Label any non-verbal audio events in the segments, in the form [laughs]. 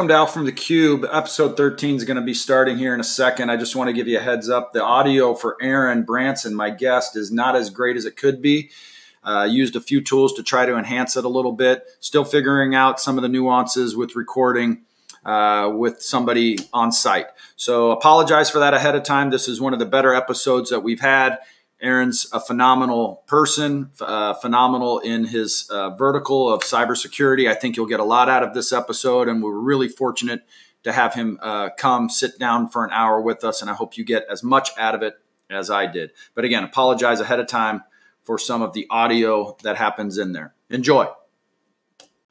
welcome to Out from the Cube. Episode 13 is going to be starting here in a second. I just want to give you a heads up. The audio for Aaron Branson, my guest, is not as great as it could be. Uh, used a few tools to try to enhance it a little bit. Still figuring out some of the nuances with recording uh, with somebody on site. So apologize for that ahead of time. This is one of the better episodes that we've had. Aaron's a phenomenal person, uh, phenomenal in his uh, vertical of cybersecurity. I think you'll get a lot out of this episode, and we're really fortunate to have him uh, come sit down for an hour with us. And I hope you get as much out of it as I did. But again, apologize ahead of time for some of the audio that happens in there. Enjoy.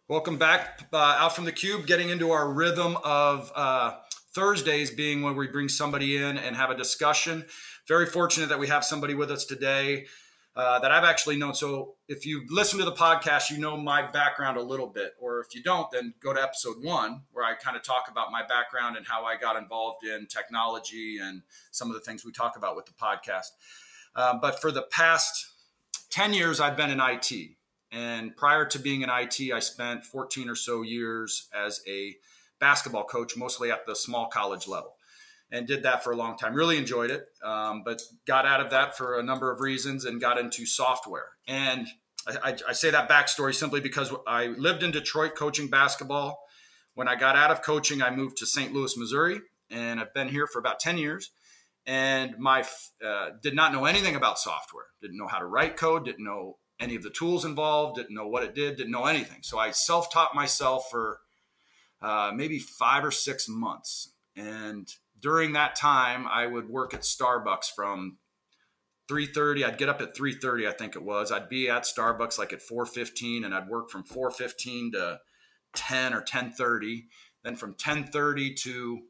Welcome back uh, out from the cube, getting into our rhythm of uh, Thursdays being when we bring somebody in and have a discussion very fortunate that we have somebody with us today uh, that I've actually known. So if you listen to the podcast, you know my background a little bit, or if you don't, then go to episode one where I kind of talk about my background and how I got involved in technology and some of the things we talk about with the podcast. Uh, but for the past 10 years, I've been in IT. And prior to being in IT, I spent 14 or so years as a basketball coach, mostly at the small college level and did that for a long time. Really enjoyed it, um, but got out of that for a number of reasons and got into software. And I, I, I, say that backstory simply because I lived in Detroit coaching basketball. When I got out of coaching, I moved to St. Louis, Missouri, and I've been here for about 10 years. And my uh, did not know anything about software. Didn't know how to write code. Didn't know any of the tools involved. Didn't know what it did. Didn't know anything. So I self-taught myself for uh, maybe five or six months, and during that time, I would work at Starbucks from 3:30. I'd get up at 3:30, I think it was. I'd be at Starbucks like at 4:15, and I'd work from 4:15 to 10 or 10:30. Then from 10:30 to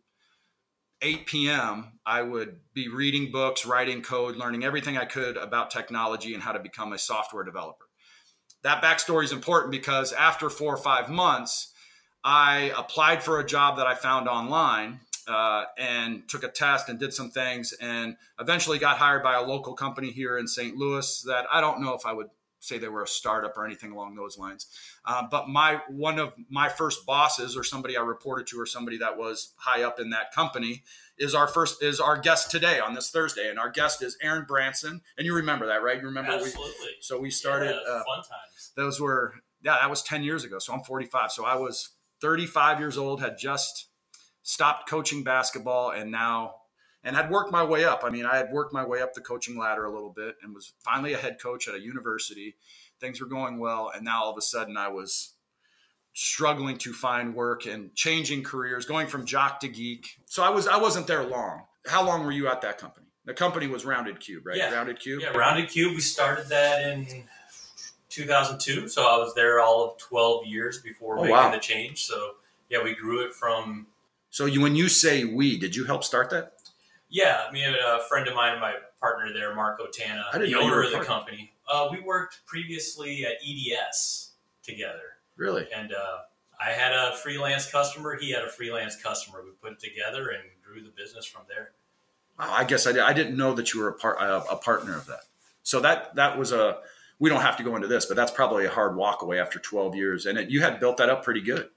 8 p.m., I would be reading books, writing code, learning everything I could about technology and how to become a software developer. That backstory is important because after four or five months, I applied for a job that I found online uh, and took a test and did some things and eventually got hired by a local company here in St. Louis that I don't know if I would say they were a startup or anything along those lines. Uh, but my one of my first bosses or somebody I reported to or somebody that was high up in that company is our first is our guest today on this Thursday. And our guest is Aaron Branson. And you remember that, right? You remember Absolutely. We, so we started yeah, uh, fun times. Those were yeah, that was 10 years ago. So I'm 45. So I was 35 years old, had just stopped coaching basketball and now and had worked my way up. I mean, I had worked my way up the coaching ladder a little bit and was finally a head coach at a university. Things were going well, and now all of a sudden I was struggling to find work and changing careers, going from jock to geek. So I was I wasn't there long. How long were you at that company? The company was Rounded Cube, right? Yeah. Rounded Cube. Yeah, Rounded Cube. We started that in 2002, so I was there all of 12 years before Oh, making wow. the change. So yeah, we grew it from So you, when you say we, did you help start that? yeah. Me and a friend of mine, my partner there, Marco Tana, the know you were owner of the company. Uh, we worked previously at EDS together, Really? and uh, I had a freelance customer. He had a freelance customer. We put it together and grew the business from there. Wow, I guess I, did, I didn't know that you were a part a, a partner of that. So that that was a. We don't have to go into this, but that's probably a hard walk away after 12 years, and it, you had built that up pretty good.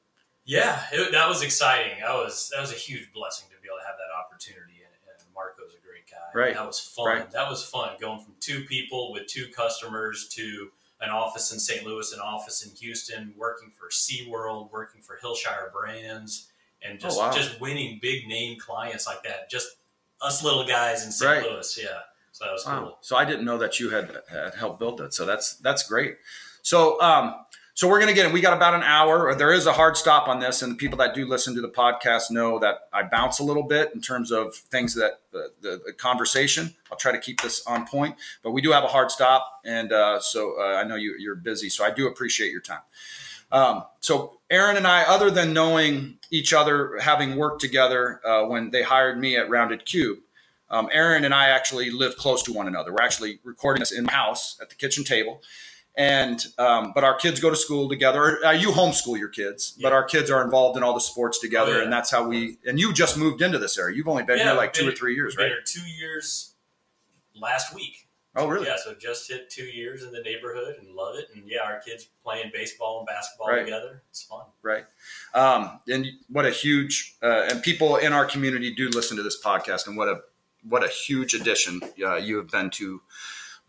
Yeah, it, that was exciting. That was that was a huge blessing to be able to have that opportunity. And, and Marco's a great guy. Right. That was fun. Right. That was fun going from two people with two customers to an office in St. Louis, an office in Houston, working for SeaWorld, working for Hillshire Brands, and just Oh, wow. just winning big name clients like that. Just us little guys in St. Right. Louis. Yeah. So that was Wow. cool. So I didn't know that you had, had helped build that. So that's that's great. So um, so we're gonna get in. We got about an hour. There is a hard stop on this, and the people that do listen to the podcast know that I bounce a little bit in terms of things that the, the, conversation. I'll try to keep this on point, but we do have a hard stop, and uh, so uh, I know you, you're busy. So I do appreciate your time. Um, so Aaron and I, other than knowing each other, having worked together uh, when they hired me at Rounded Cube, um, Aaron and I actually live close to one another. We're actually recording this in house at the kitchen table, and um, but our kids go to school together. Uh, you homeschool your kids, but our kids are involved in all the sports together, Oh, yeah. and that's how we. And you just moved into this area. You've only been here like two or three years, right? two years last week. Oh, really? Yeah, so just hit two years in the neighborhood and love it. And yeah, our kids playing baseball and basketball Right. together. It's fun. Right. Um, and what a huge uh, and people in our community do listen to this podcast, and what a what a huge addition uh, you have been to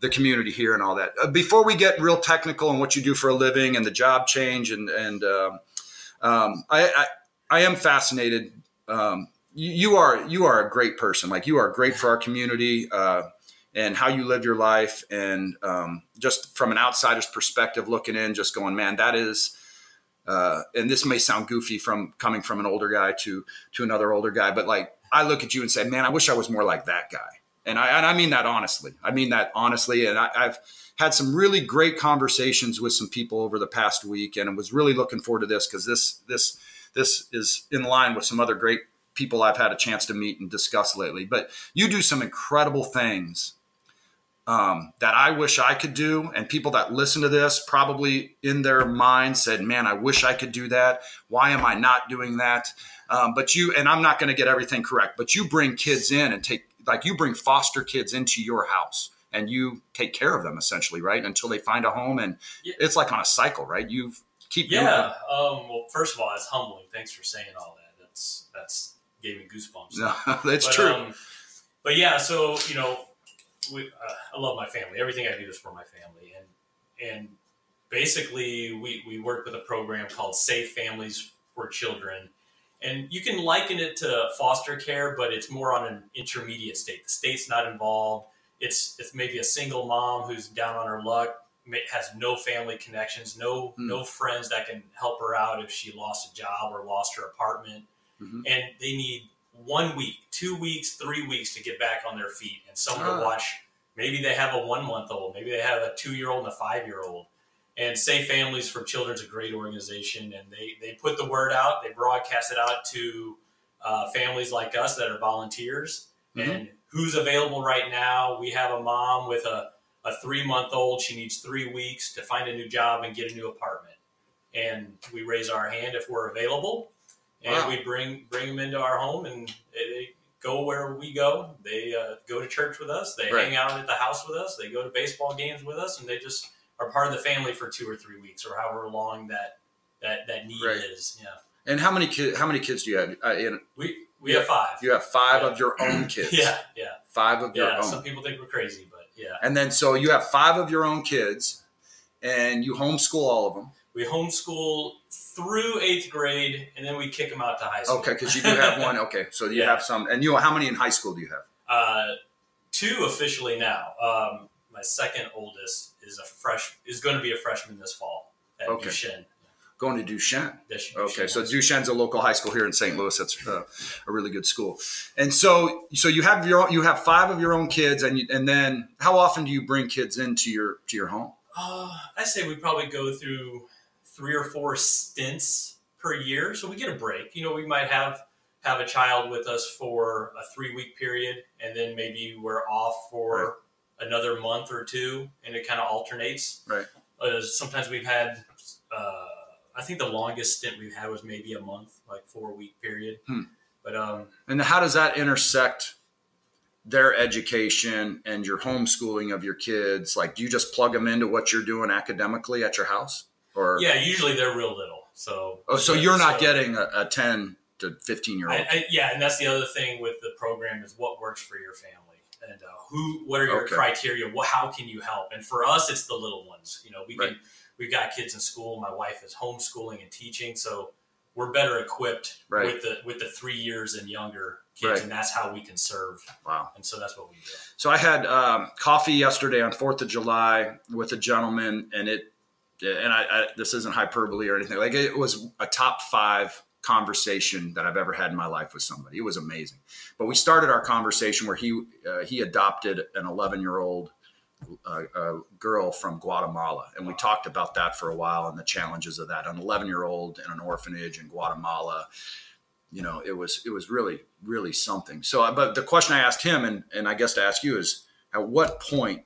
the community here and all that. Uh, before we get real technical on what you do for a living and the job change, and and um, um, I, I I am fascinated. Um, you, you are you are a great person. Like you are great for our community. Uh, and how you live your life, and um, just from an outsider's perspective, looking in, just going, man, that is uh, and this may sound goofy from coming from an older guy to to another older guy, but like I look at you and say, man, I wish I was more like that guy, and I and I mean that honestly. I mean that honestly, and I, I've had some really great conversations with some people over the past week, and I was really looking forward to this because this this this is in line with some other great people I've had a chance to meet and discuss lately. But you do some incredible things um, that I wish I could do. And people that listen to this probably in their mind said, man, I wish I could do that. Why am I not doing that? Um, but you, and I'm not going to get everything correct, but you bring kids in and take, like, you bring foster kids into your house and you take care of them essentially, right? Until they find a home. And Yeah. it's like on a cycle, right? You keep Yeah. Um, well, first of all, it's humbling. Thanks for saying all that. That's that's gave me goosebumps. No, [laughs] that's but, true. Um, but yeah, so you know, we, uh, I love my family. Everything I do is for my family, and and basically, we we work with a program called Safe Families for Children, and you can liken it to foster care, but it's more on an intermediate state. The state's not involved. It's it's maybe a single mom who's down on her luck, has no family connections, no Hmm. no friends that can help her out if she lost a job or lost her apartment Mhm. and they need one week, two weeks, three weeks to get back on their feet, and someone Ah. to watch. Maybe they have a one month old, maybe they have a two year old and a five year old. And Safe Families for Children's a great organization, and they they put the word out, they broadcast it out to uh, families like us that are volunteers. Mhm. And who's available right now? We have a mom with a a three month old. She needs three weeks to find a new job and get a new apartment. And we raise our hand if we're available, and Wow. we bring bring them into our home, and they, they go where we go. They uh, go to church with us. They Right. hang out at the house with us. They go to baseball games with us, and they just are part of the family for two or three weeks, or however long that that that need Right. is. Yeah, And how many kids? How many kids do you have? Uh, in, we we have five. you have five Yeah. of your own [clears throat] kids. Yeah, yeah, five of your yeah. own. Some people think we're crazy, but yeah. And then so you have five of your own kids, and you homeschool all of them. We homeschool through eighth grade, and then we kick them out to high school. Okay, because you do have one. [laughs] Okay, so you Yeah. have some, and you how many in high school do you have? Uh, two officially now. Um, my second oldest is a fresh is going to be a freshman this fall at Okay. Duchesne. Going to Duchesne. Duchesne Okay, so. Duchesne's a local high school here in St. Louis. That's uh, a really good school. And so, so you have your you have five of your own kids, and you, and then how often do you bring kids into your to your home? Uh, I say we probably go through three or four stints per year, so we get a break. You know, we might have have a child with us for a three week period, and then maybe we're off for another month or two, and it kind of alternates. Right. Uh, sometimes we've had, uh, I think the longest stint we've had was maybe a month, like four week period. Hmm. But um, And how does that intersect their education and your homeschooling of your kids? Like, do you just plug them into what you're doing academically at your house, or yeah, usually they're real little. So oh, so you're not so- getting a, a ten to fifteen year old? I, I, yeah, and that's the other thing with the program is what works for your family and uh, who. What are your Okay. criteria? What, how can you help? And for us, it's the little ones. You know, we Right. can. We've got kids in school. My wife is homeschooling and teaching, so we're better equipped Right. with the with the three years and younger kids, Right. and that's how we can serve. Wow. And so that's what we do. So I had um, coffee yesterday on Fourth of July with a gentleman, and it, and I, I this isn't hyperbole or anything. Like it was a top five conversation that I've ever had in my life with somebody. It was amazing. But we started our conversation where he uh, he adopted an 11 year old uh, uh, girl from Guatemala, and we talked about that for a while and the challenges of that. An 11 year old in an orphanage in Guatemala. You know, it was it was really really something. So, uh, but the question I asked him, and and I guess to ask you is, at what point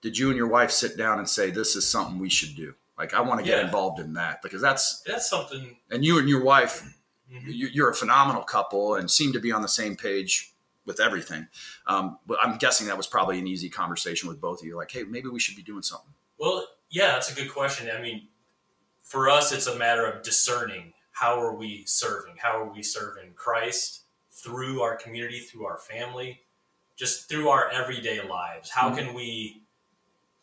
did you and your wife sit down and say this is something we should do? Like, I want to get Yeah. involved in that because that's That's something. and you and your wife Mhm. you- you're a phenomenal couple and seem to be on the same page with everything. Um, but I'm guessing that was probably an easy conversation with both of you. Like, hey, maybe we should be doing something. Well, yeah, that's a good question. I mean, for us, it's a matter of discerning how are we serving? How are we serving Christ through our community, through our family, just through our everyday lives? How mm-hmm. can we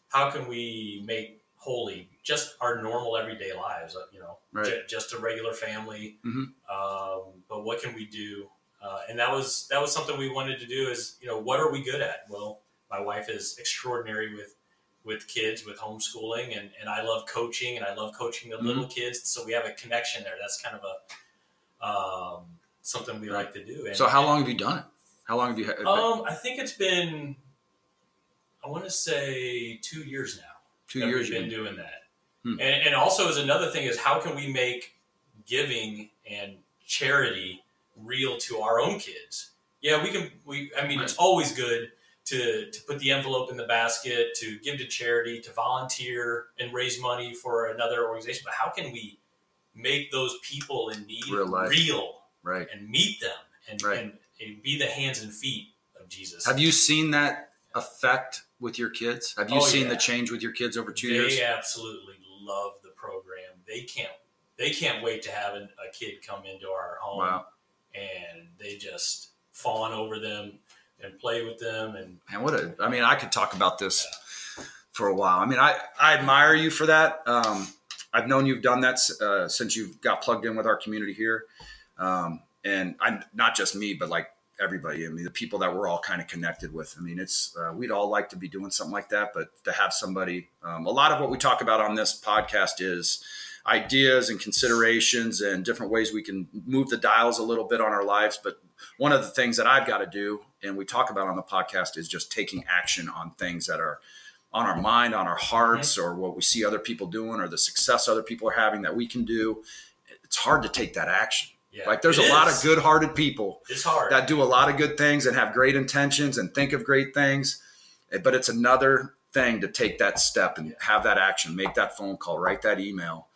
how can we make holy just our normal everyday lives? Uh, you know, right. j- just a regular family. Mm-hmm. Um, but what can we do? Uh, and that was that was something we wanted to do. Is you know what are we good at? Well, my wife is extraordinary with with kids with homeschooling and, and I love coaching and I love coaching the mm-hmm. little kids. So we have a connection there. That's kind of a, um, something we like to do. And, so how long have you done it? How long have you had? Um, I think it's been, I want to say two years now. Two years. We've been doing that. Hmm. And, and also is another thing is how can we make giving and charity real to our own kids? Yeah, we can, we, I mean, right. it's always good to, to put the envelope in the basket, to give to charity, to volunteer and raise money for another organization. But how can we make those people in need real, real right. and meet them and, right. and, and, be the hands and feet of Jesus? Have you seen that effect with your kids? Have you oh, seen yeah. the change with your kids over two they years? Absolutely love the program. They can't they can't wait to have a kid come into our home wow. and they just fawn over them and play with them. And man, what a I mean, I could talk about this yeah. for a while. I mean, I I admire you for that. Um, I've known you've done that uh, since you've got plugged in with our community here, um, and I'm not just me, but like everybody. I mean, the people that we're all kind of connected with. I mean, it's uh, we'd all like to be doing something like that, but to have somebody. Um, a lot of what we talk about on this podcast is ideas and considerations and different ways we can move the dials a little bit on our lives. But one of the things that I've got to do, and we talk about on the podcast, is just taking action on things that are on our mind, on our hearts, mm-hmm. or what we see other people doing, or the success other people are having that we can do. It's hard to take that action. Yeah, like there's a is. lot of good-hearted people that do a lot of good things and have great intentions and think of great things, eh, but it's another thing to take that step and have that action, make that phone call, write that email,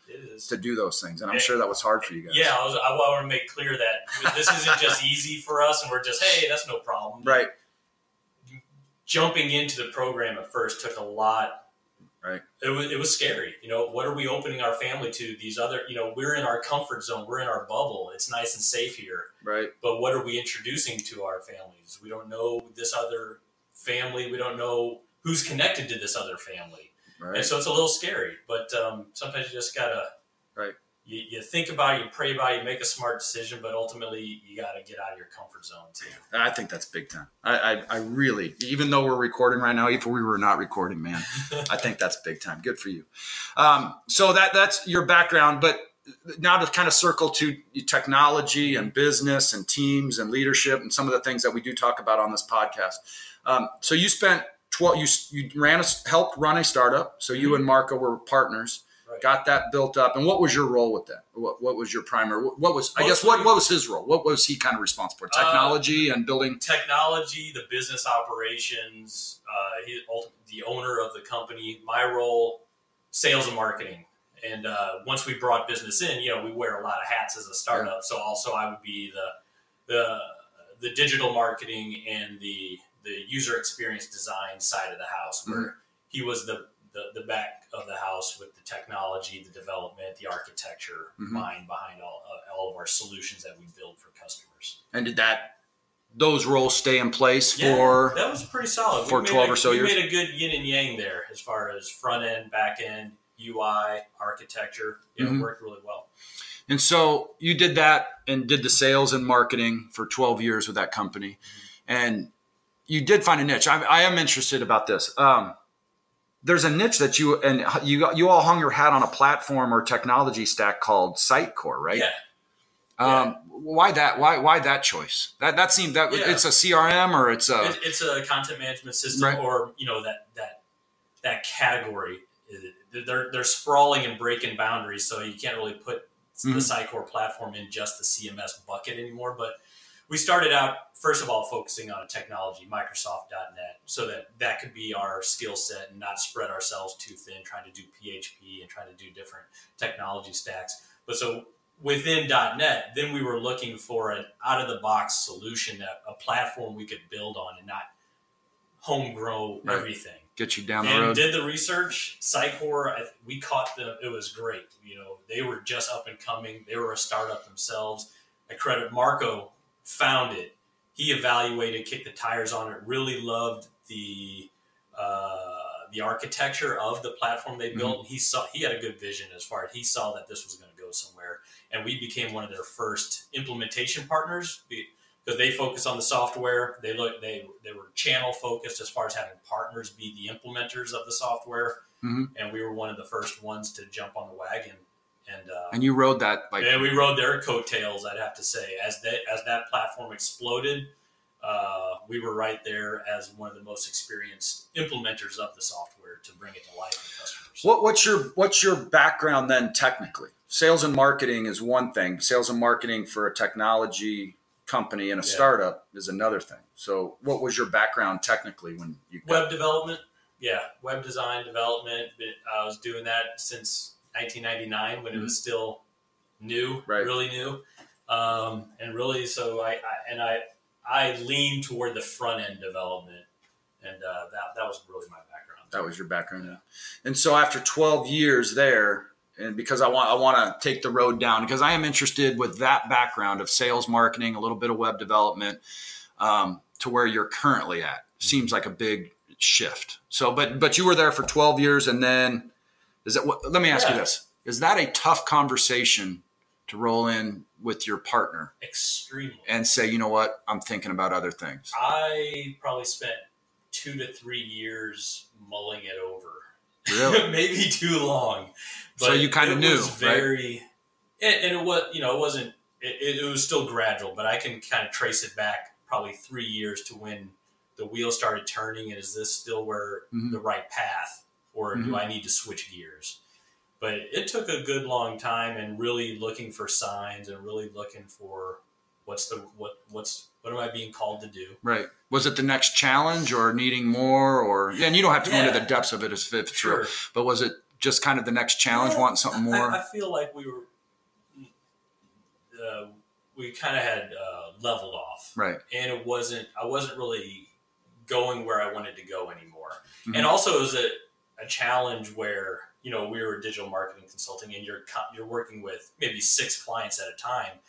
to do those things. And I'm eh, sure that was hard for you guys. Yeah, I, was, I want to make clear that this isn't just easy for us, and we're just hey, that's no problem. Right. Jumping into the program at first took a lot. Right. It was it was scary. You know, what are we opening our family to? These other, you know, we're in our comfort zone. We're in our bubble. It's nice and safe here. Right. But what are we introducing to our families? We don't know this other family. We don't know who's connected to this other family. Right. And so it's a little scary, but um, sometimes you just gotta right. You, you, think about it, you pray about it, you make a smart decision, but ultimately you got to get out of your comfort zone too. I think that's big time. I, I, I really, even though we're recording right now, even if we were not recording, man, [laughs] I think that's big time. Good for you. Um, so that that's your background, but now to kind of circle to technology and business and teams and leadership and some of the things that we do talk about on this podcast. Um, so you spent 12 you, you ran a helped run a startup so you mm-hmm. and marco were partners right. got that built up. And what was your role with that? What, what was your primary what, what was i guess what, what was his role? What was he kind of responsible for? Uh, technology uh, and building? Technology the business operations uh, he, the owner of the company my role sales and marketing. And uh, once we brought business in you know we wear a lot of hats as a startup. Yeah. so also i would be the the the digital marketing and the the user experience design side of the house, where mm-hmm. he was the, the, the back of the house with the technology, the development, the architecture mm-hmm. mind behind all uh, all of our solutions that we build for customers. And did that those roles stay in place yeah, for that was pretty solid for twelve a, or so we years. We made a good yin and yang there as far as front end, back end, UI, architecture. It mm-hmm. worked really well. And so you did that and did the sales and marketing for 12 years with that company. Mm-hmm. And you did find a niche. I, I am interested about this. Um, there's a niche that you and you you all hung your hat on a platform or technology stack called Sitecore, right? Yeah. Um, yeah. Why that? Why why that choice? That that seemed that yeah. it's a CRM or it's a it, it's a content management system right. or you know that that that category. They're they're sprawling and breaking boundaries, so you can't really put mm-hmm. the Sitecore platform in just the CMS bucket anymore. But we started out first of all focusing on a technology microsoft.net so that that could be our skill set and not spread ourselves too thin trying to do php and trying to do different technology stacks but so within .NET, then we were looking for an out of the box solution, that a platform we could build on, and not home grow Right. everything. Get you down the and road. did the research. I, we caught them. It was great. You know, they were just up and coming. They were a startup themselves. I credit Marco found it. He evaluated, kicked the tires on it. Really loved the uh, the architecture of the platform they built. And he saw he had a good vision as far as he saw that this was going to go somewhere. And we became one of their first implementation partners because they focus on the software. They look they they were channel focused as far as having partners be the implementers of the software, Mhm. and we were one of the first ones to jump on the wagon. And uh, and you rode that like and we rode their coattails. I'd have to say, as that as that platform exploded, uh, we were right there as one of the most experienced implementers of the software to bring it to life for customers. What, what's your what's your background then technically? Sales and marketing is one thing. Sales and marketing for a technology company and a Yeah. startup is another thing. So, what was your background technically when you Web development, yeah, web design development. I was doing that since 1999 when it was still new, Mm-hmm. Right. really new, um, and really so I, I and I I leaned toward the front end development, and uh, that that was really my background. that was your background? Yeah. And so, after 12 years there, and because I want I want to take the road down because I am interested with that background of sales, marketing, a little bit of web development, um, to where you're currently at. Seems like a big shift. So, but but you were there for 12 years, and then is that what? Let me ask you this: Is that a tough conversation to roll in with your partner Extremely. and say, you know what, I'm thinking about other things? I probably spent two to three years mulling it over. Really? [laughs] Maybe too long. So you kinda knew it was right? very, and, and it was you know it wasn't it, it, was still gradual, but I can kind of trace it back probably three years to when the wheel started turning. And is this still where Mhm. the right path, or Mhm. do I need to switch gears? But it took a good long time, and really looking for signs, and really looking for what's the what what's what am I being called to do? Right. Was it the next challenge or needing more or yeah, and you don't have to go into the depths of it as fifth it's true. But was it just kind of the next challenge, Yeah, wanting something more? I, I feel like we were, uh, we kind of had uh, leveled off, right. and it wasn't. I wasn't really going where I wanted to go anymore. Mhm. And also, it was a, a challenge where you know we were digital marketing consulting, and you're you're working with maybe six clients at a time,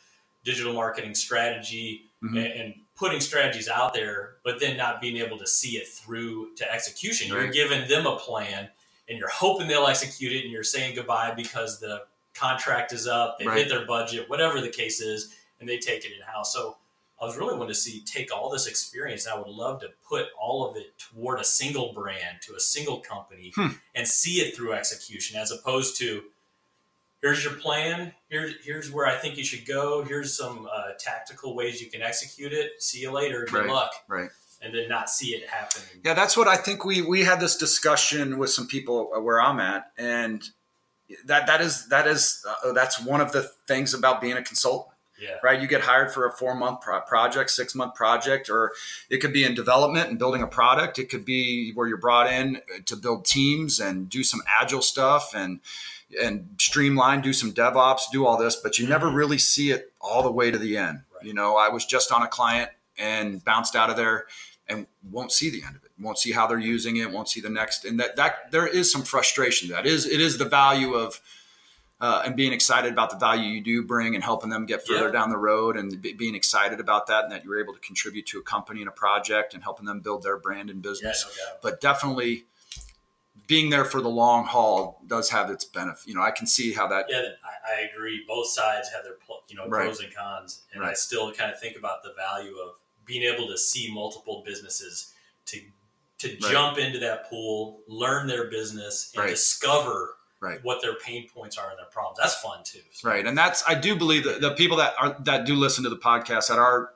digital marketing strategy, Mhm. and, and putting strategies out there, but then not being able to see it through to execution. You're giving them a plan, and you're hoping they'll execute it, and you're saying goodbye because the contract is up, they've Right. hit their budget, whatever the case is, and they take it in house. So I was really wanting to see take all this experience. I would love to put all of it toward a single brand, to a single company, Hmm. and see it through execution, as opposed to here's your plan. Here's here's where I think you should go. Here's some uh, tactical ways you can execute it. See you later. Good Right. luck. Right. And then not see it happen. Yeah, that's what I think we we had this discussion with some people where I'm at and that that is that is uh, that's one of the things about being a consultant. Yeah. right? You get hired for a four month pro- project, six month project, or it could be in development and building a product. It could be where you're brought in uh, to build teams and do some agile stuff and and streamline, do some DevOps, do all this, but you mm-hmm. never really see it all the way to the end. Right. You know, I was just on a client and bounced out of there and won't see the end of it. Won't see how they're using it. Won't see the next. And that that there is some frustration. That is it is the value of uh, and being excited about the value you do bring and helping them get further Yeah. down the road and be, being excited about that and that you're able to contribute to a company and a project and helping them build their brand and Yeah, business. doubt. But definitely being there for the long haul does have its benefit. You know, I can see how that. Yeah, I, I agree. Both sides have their you know Right. pros and cons, and I still kind of think about the value of being able to see multiple businesses to to Right. jump into that pool, learn their business, and Right. discover Right. what their pain points are and their problems. That's fun too. So- Right. And that's, I do believe that the people that are, that do listen to the podcast that are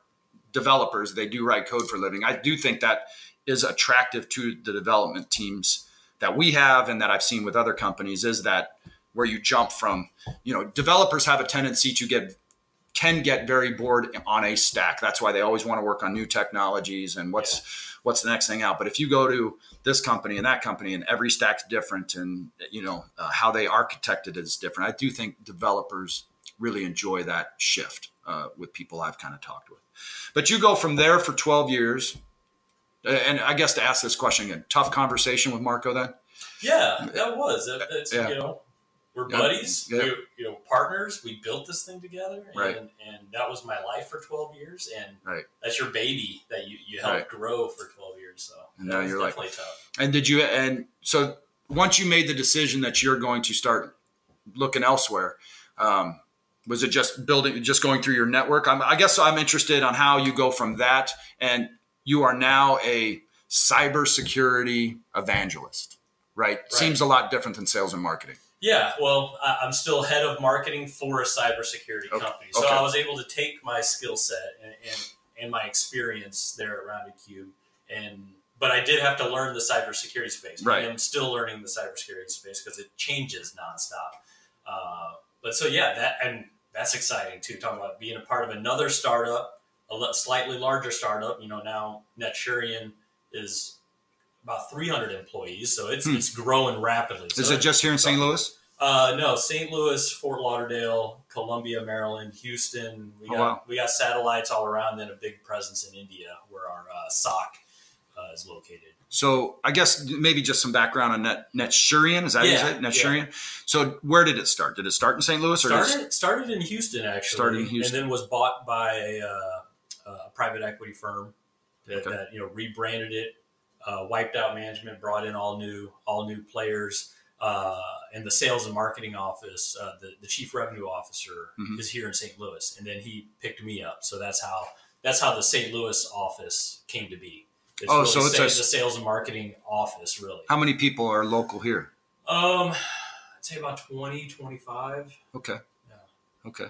developers, they do write code for a living. I do think that is attractive to the development teams that we have and that I've seen with other companies is that where you jump from, you know, developers have a tendency to get, can get very bored on a stack. That's why they always want to work on new technologies and what's, what's the next thing out. But if you go to this company and that company and every stack's different and, you know, uh, how they architected is different. I do think developers really enjoy that shift uh, with people I've kind of talked with. But you go from there for 12 years. And I guess to ask this question again, tough conversation with Marco then? Yeah, that was. It's, yeah. You know, we're buddies. Yeah. We, you know, partners. We built this thing together, and, Right. and that was my life for twelve years. And Right. that's your baby that you, you helped Right. grow for twelve years. So And now you're like- tough. And did you, and so once you made the decision that you're going to start looking elsewhere, um, was it just building, just going through your network? I'm, I guess I'm interested on how you go from that and you are now a cybersecurity evangelist, right? Seems a lot different than sales and marketing. Yeah, well, I'm still head of marketing for a cybersecurity Okay. company, so Okay. I was able to take my skill set and, and and my experience there at Rounded Cube, and but I did have to learn the cybersecurity space. Right. I'm still learning the cybersecurity space because it changes nonstop. Uh, but so yeah, that and that's exciting too. Talking about being a part of another startup, a slightly larger startup. You know, now Netsurion is about 300 employees, so it's Hmm. it's growing rapidly. Is it just here in St. Louis? uh, no, St. Louis, Fort Lauderdale, Columbia, Maryland, Houston. We Oh, got wow. we got satellites all around, then a big presence in India, where our uh, SOC uh, is located. So I guess maybe just some background on Net Netsurion. Is that Yeah, is it? Netsurion. So where did it start? Did it start in St. Louis or did it- Started started in Houston actually, Started in Houston. and then was bought by a, uh, a private equity firm that, Okay. that you know rebranded it, uh, wiped out management, brought in all new all new players. Uh, and the sales and marketing office, uh, the, the chief revenue officer Mhm. is here in St. Louis, and then he picked me up. So that's how that's how the St. Louis office came to be. It's Oh, really so it's a- the sales and marketing office, really. how many people are local here? Um, I'd say about 20, 25. Okay. Yeah. Okay.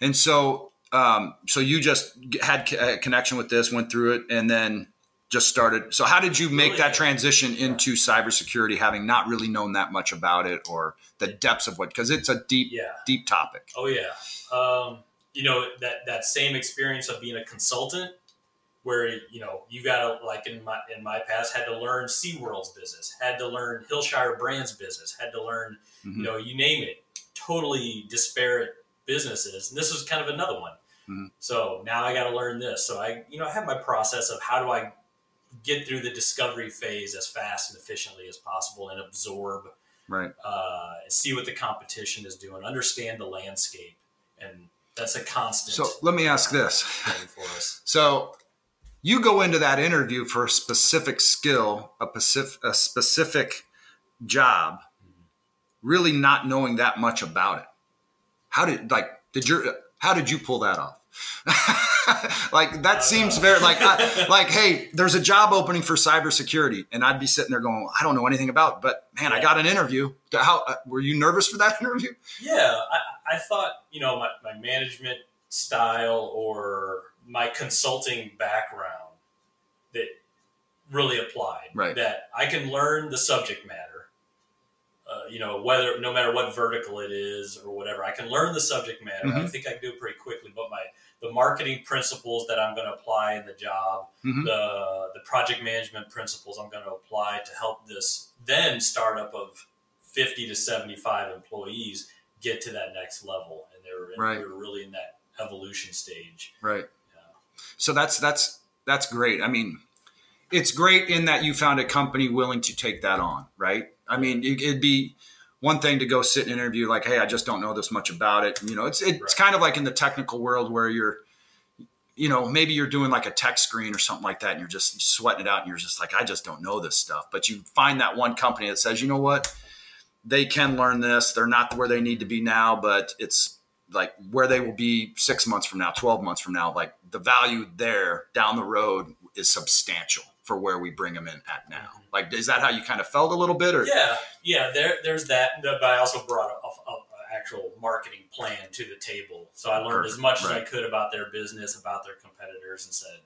And so, um, so you just had a connection with this, went through it, and then just started. So, how did you make Really that good. transition into cybersecurity, having not really known that much about it or the depths of what? Because it's a deep, Yeah. deep topic. Oh yeah. Um, you know that that same experience of being a consultant, where you know you got to like in my in my past had to learn SeaWorld's business, had to learn Hillshire Brands business, had to learn Mhm. you know you name it, totally disparate businesses, and this was kind of another one. Mhm. So now I got to learn this. So I you know I have my process of how do I get through the discovery phase as fast and efficiently as possible and absorb Right. uh, see what the competition is doing, understand the landscape, and that's a constant. So, let me ask this. for us. [laughs] So you go into that interview for a specific skill, a specific, a specific job, really not knowing that much about it. How did like did your how did you pull that off? [laughs] like that seems very like I, like hey, there's a job opening for cybersecurity, and I'd be sitting there going, I don't know anything about, it, but man, I got an interview. How uh, were you nervous for that [laughs] interview? Yeah, I, I thought you know my, my management style or my consulting background that really applied. Right. That I can learn the subject matter. Uh, you know, whether no matter what vertical it is or whatever, I can learn the subject matter. I Mhm. think I can do it pretty quickly. But my the marketing principles that I'm going to apply in the job, Mhm. the the project management principles I'm going to apply to help this then startup of 50 to 75 employees get to that next level. And they were, Right. were really in that evolution stage. Right. So that's that's that's great. I mean, it's great in that you found a company willing to take that on, right? I mean, it- it'd be one thing to go sit in an interview like, "Hey, I just don't know this much about it." You know, it's it's Right. kind of like in the technical world where you're you know, maybe you're doing like a tech screen or something like that and you're just sweating it out and you're just like, I just don't know this stuff. But you find that one company that says, you know what? They can learn this. They're not where they need to be now, but it's like where they will be six months from now, 12 months from now. Like the value there down the road is substantial for where we bring them in at now. Like, is that how you kind of felt a little bit or? Yeah, yeah. There, there's that. But I also brought a, a, a actual marketing plan to the table, so I learned as Perfect, much as I could about their business, about their competitors, and said,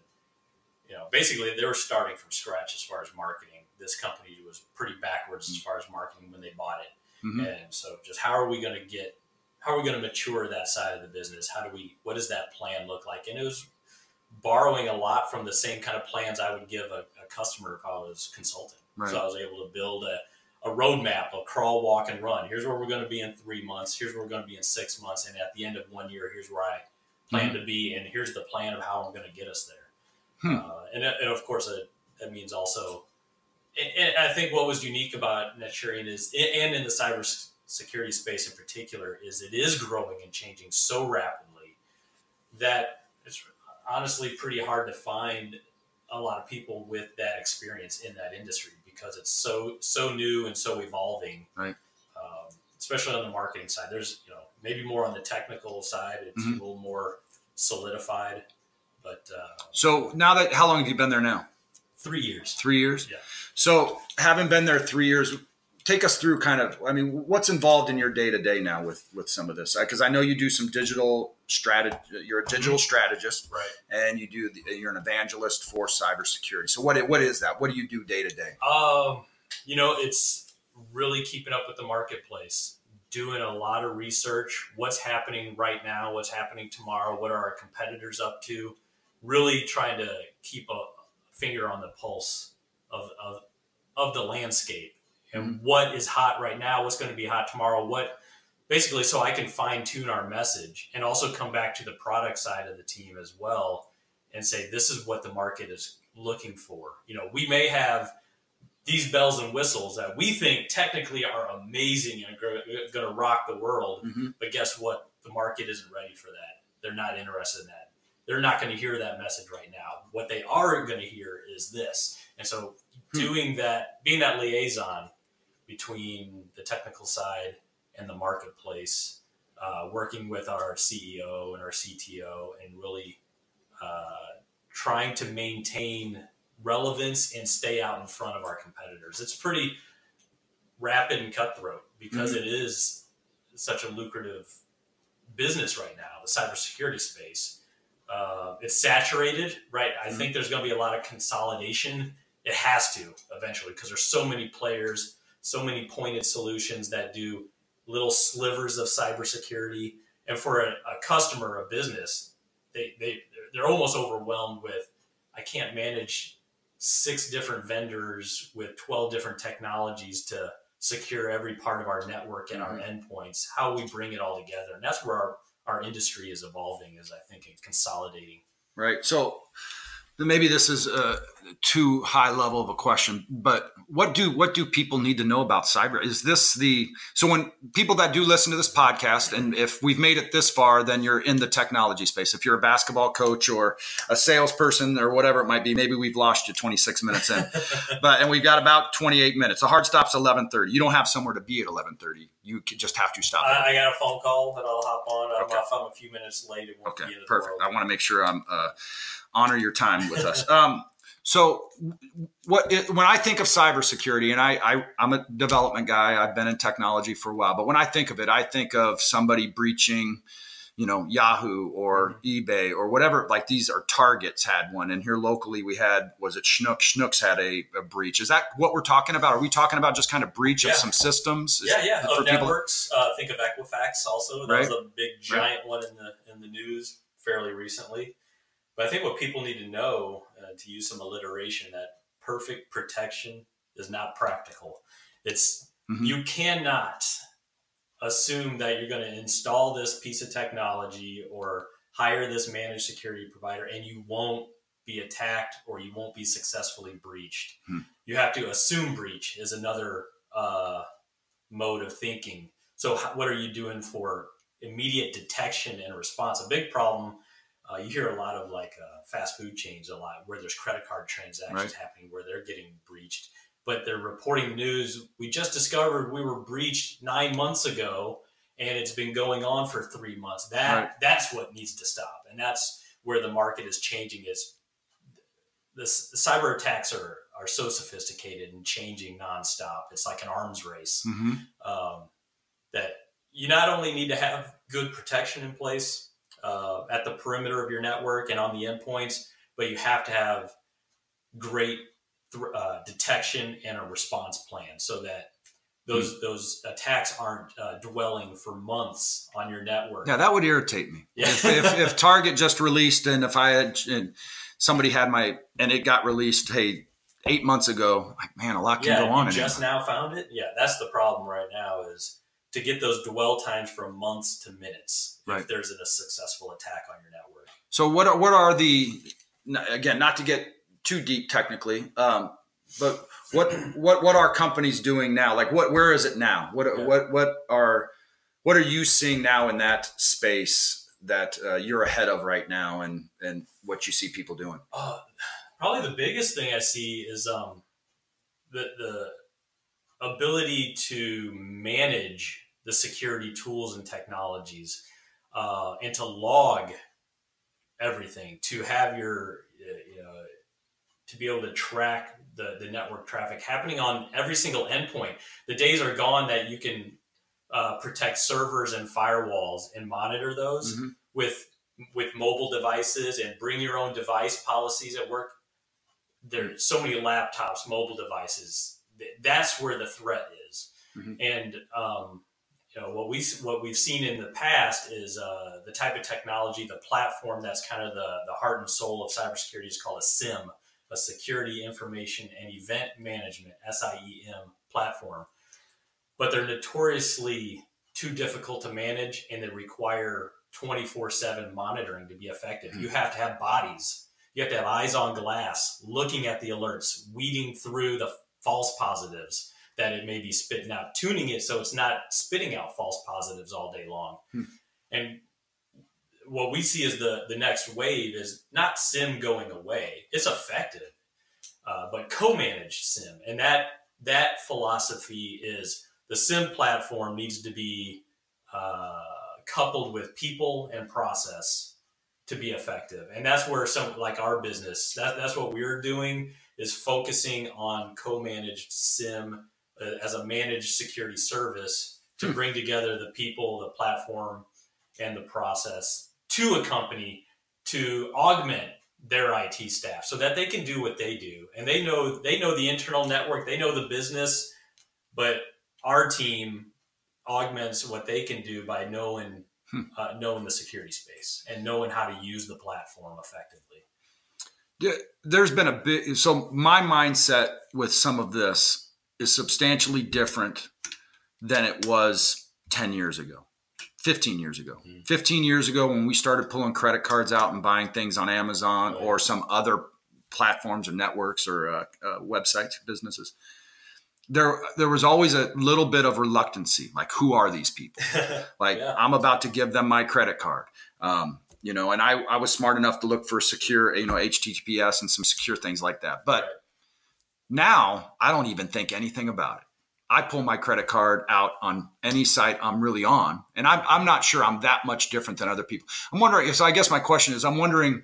you know, basically they were starting from scratch as far as marketing. This company was pretty backwards as far as marketing when they bought it, Mhm. and so just how are we going to get, how are we going to mature that side of the business? How do we, what does that plan look like? And it was borrowing a lot from the same kind of plans I would give a, a customer if I was consulting. Right. So I was able to build a, a roadmap, a crawl, walk, and run. Here's where we're going to be in three months. Here's where we're going to be in six months, and at the end of one year, here's where I plan mm-hmm. to be, and here's the plan of how I'm going to get us there. Hmm. Uh, and, and, of course, it, that means also. And I think what was unique about Netsurion is, and in the cyber security space in particular, is it is growing and changing so rapidly that it's honestly pretty hard to find a lot of people with that experience in that industry because it's so so new and so evolving. Right. Um, especially on the marketing side, there's you know maybe more on the technical side. It's mm-hmm. a little more solidified. But uh, so now that how long have you been there now? Three years. Three years. Yeah. So having been there three years, take us through kind of i mean what's involved in your day to day now with with some of this? Because i know you do some digital strategy you're a digital mm-hmm. strategist right. and you do the, you're an evangelist for cybersecurity. So what what is that? What do you do day to day um you know it's really keeping up with the marketplace doing a lot of research what's happening right now what's happening tomorrow what are our competitors up to really trying to keep a finger on the pulse of, of, of the landscape and what is hot right now, what's going to be hot tomorrow, what basically so I can fine tune our message and also come back to the product side of the team as well and say this is what the market is looking for. You know, we may have these bells and whistles that we think technically are amazing and going to rock the world, mm-hmm. but guess what? The market isn't ready for that. They're not interested in that. They're not going to hear that message right now. What they are going to hear is this. And so, hmm. doing that, being that liaison between the technical side and the marketplace, uh, working with our CEO and our CTO, and really uh, trying to maintain relevance and stay out in front of our competitors. It's pretty rapid and cutthroat because mm-hmm. it is such a lucrative business right now, the cybersecurity space. Uh, it's saturated, right? I mm-hmm. think there's going to be a lot of consolidation. It has to eventually because there's so many players so many pointed solutions that do little slivers of cybersecurity. And for a, a customer, a business, they, they, they're almost overwhelmed with, I can't manage six different vendors with 12 different technologies to secure every part of our network and mm-hmm. our endpoints, how we bring it all together. And that's where our, our industry is evolving, is I think, consolidating. Right. So maybe this is a too high level of a question, but what do what do people need to know about cyber? Is this the so when people that do listen to this podcast, and if we've made it this far, then you're in the technology space. If you're a basketball coach or a salesperson or whatever it might be, maybe we've lost you 26 minutes in, [laughs] but and we've got about 28 minutes. The hard stop's 11:30. You don't have somewhere to be at 11:30. You just have to stop. I, I, got a phone call that I'll hop on. Okay. If I'm a few minutes late, it won't okay, perfect. I want to make sure I'm. Uh, honor your time with us. [laughs] Um, so, what when I think of cybersecurity, and I, I I'm a development guy, I've been in technology for a while, but when I think of it, I think of somebody breaching, you know, Yahoo or eBay or whatever. Like these are targets had one, and here locally we had was it Schnuck? Schnucks had a, a breach. Is that what we're talking about? Are we talking about just kind of breach yeah. of some systems? Yeah, yeah. Of networks. Uh, think of Equifax also. That right. was a big giant right. one in the in the news fairly recently. But I think what people need to know, uh, to use some alliteration, that perfect protection is not practical. It's mm-hmm. you cannot assume that you're going to install this piece of technology or hire this managed security provider and you won't be attacked or you won't be successfully breached. Hmm. You have to assume breach is another uh, mode of thinking. So, what are you doing for immediate detection and response? A big problem uh, you hear a lot of like uh, fast food chains a lot where there's credit card transactions right. happening where they're getting breached, but they're reporting news. We just discovered we were breached nine months ago, and it's been going on for three months. That right. that's what needs to stop, and that's where the market is changing. Is the, the cyber attacks are are so sophisticated and changing nonstop. It's like an arms race. Mm-hmm. Um, that you not only need to have good protection in place uh, at the perimeter of your network and on the endpoints, but you have to have great th- uh, detection and a response plan so that those mm. those attacks aren't uh, dwelling for months on your network. Yeah, that would irritate me. Yeah. if, if, if, [laughs] Target just released and if I had and somebody had my and it got released, hey, eight months ago, like man, a lot can yeah, go on. you just now found it. Yeah, that's the problem right now is to get those dwell times from months to minutes Right. if there's a successful attack on your network. So what are, what are the again not to get too deep technically, um, but what what what are companies doing now? Like what where is it now? What Yeah. what what are what are you seeing now in that space that uh, you're ahead of right now, and and what you see people doing? Uh, probably the biggest thing I see is um, the the ability to manage the security tools and technologies uh, and to log everything to have your uh, you know, to be able to track the, the network traffic happening on every single endpoint the days are gone that you can uh, protect servers and firewalls and monitor those Mhm. with with mobile devices and bring your own device policies at work there's so many laptops mobile devices that's where the threat is Mhm. and um, you know what we what we've seen in the past is uh, the type of technology the platform that's kind of the, the heart and soul of cybersecurity is called a SIEM a security information and event management SIEM platform. But they're notoriously too difficult to manage and they require 24-7 monitoring to be effective. You have to have bodies. You have to have eyes on glass looking at the alerts weeding through the false positives that it may be spitting out tuning it so it's not spitting out false positives all day long. Hmm. and what we see as the the next wave is not SIEM going away it's effective uh, but co-managed SIEM and that that philosophy is the SIEM platform needs to be uh, coupled with people and process to be effective. And that's where some like our business that, that's what we're doing is focusing on co-managed SIEM as a managed security service to Hmm. bring together the people the platform and the process to a company to augment their IT staff so that they can do what they do and they know they know the internal network they know the business but our team augments what they can do by knowing Hmm. uh, knowing the security space and knowing how to use the platform effectively there's been a bit so my mindset with some of this is substantially different than it was 10 years ago 15 years ago Mhm. 15 years ago when we started pulling credit cards out and buying things on amazon Right. or some other platforms or networks or uh, uh, websites businesses there there was always a little bit of reluctancy like who are these people [laughs] like Yeah. i'm about to give them my credit card um, you know and I, I was smart enough to look for secure you know https and some secure things like that but Right. Now i don't even think anything about it i pull my credit card out on any site i'm really on and i'm, I'm not sure i'm that much different than other people i'm wondering so i guess my question is i'm wondering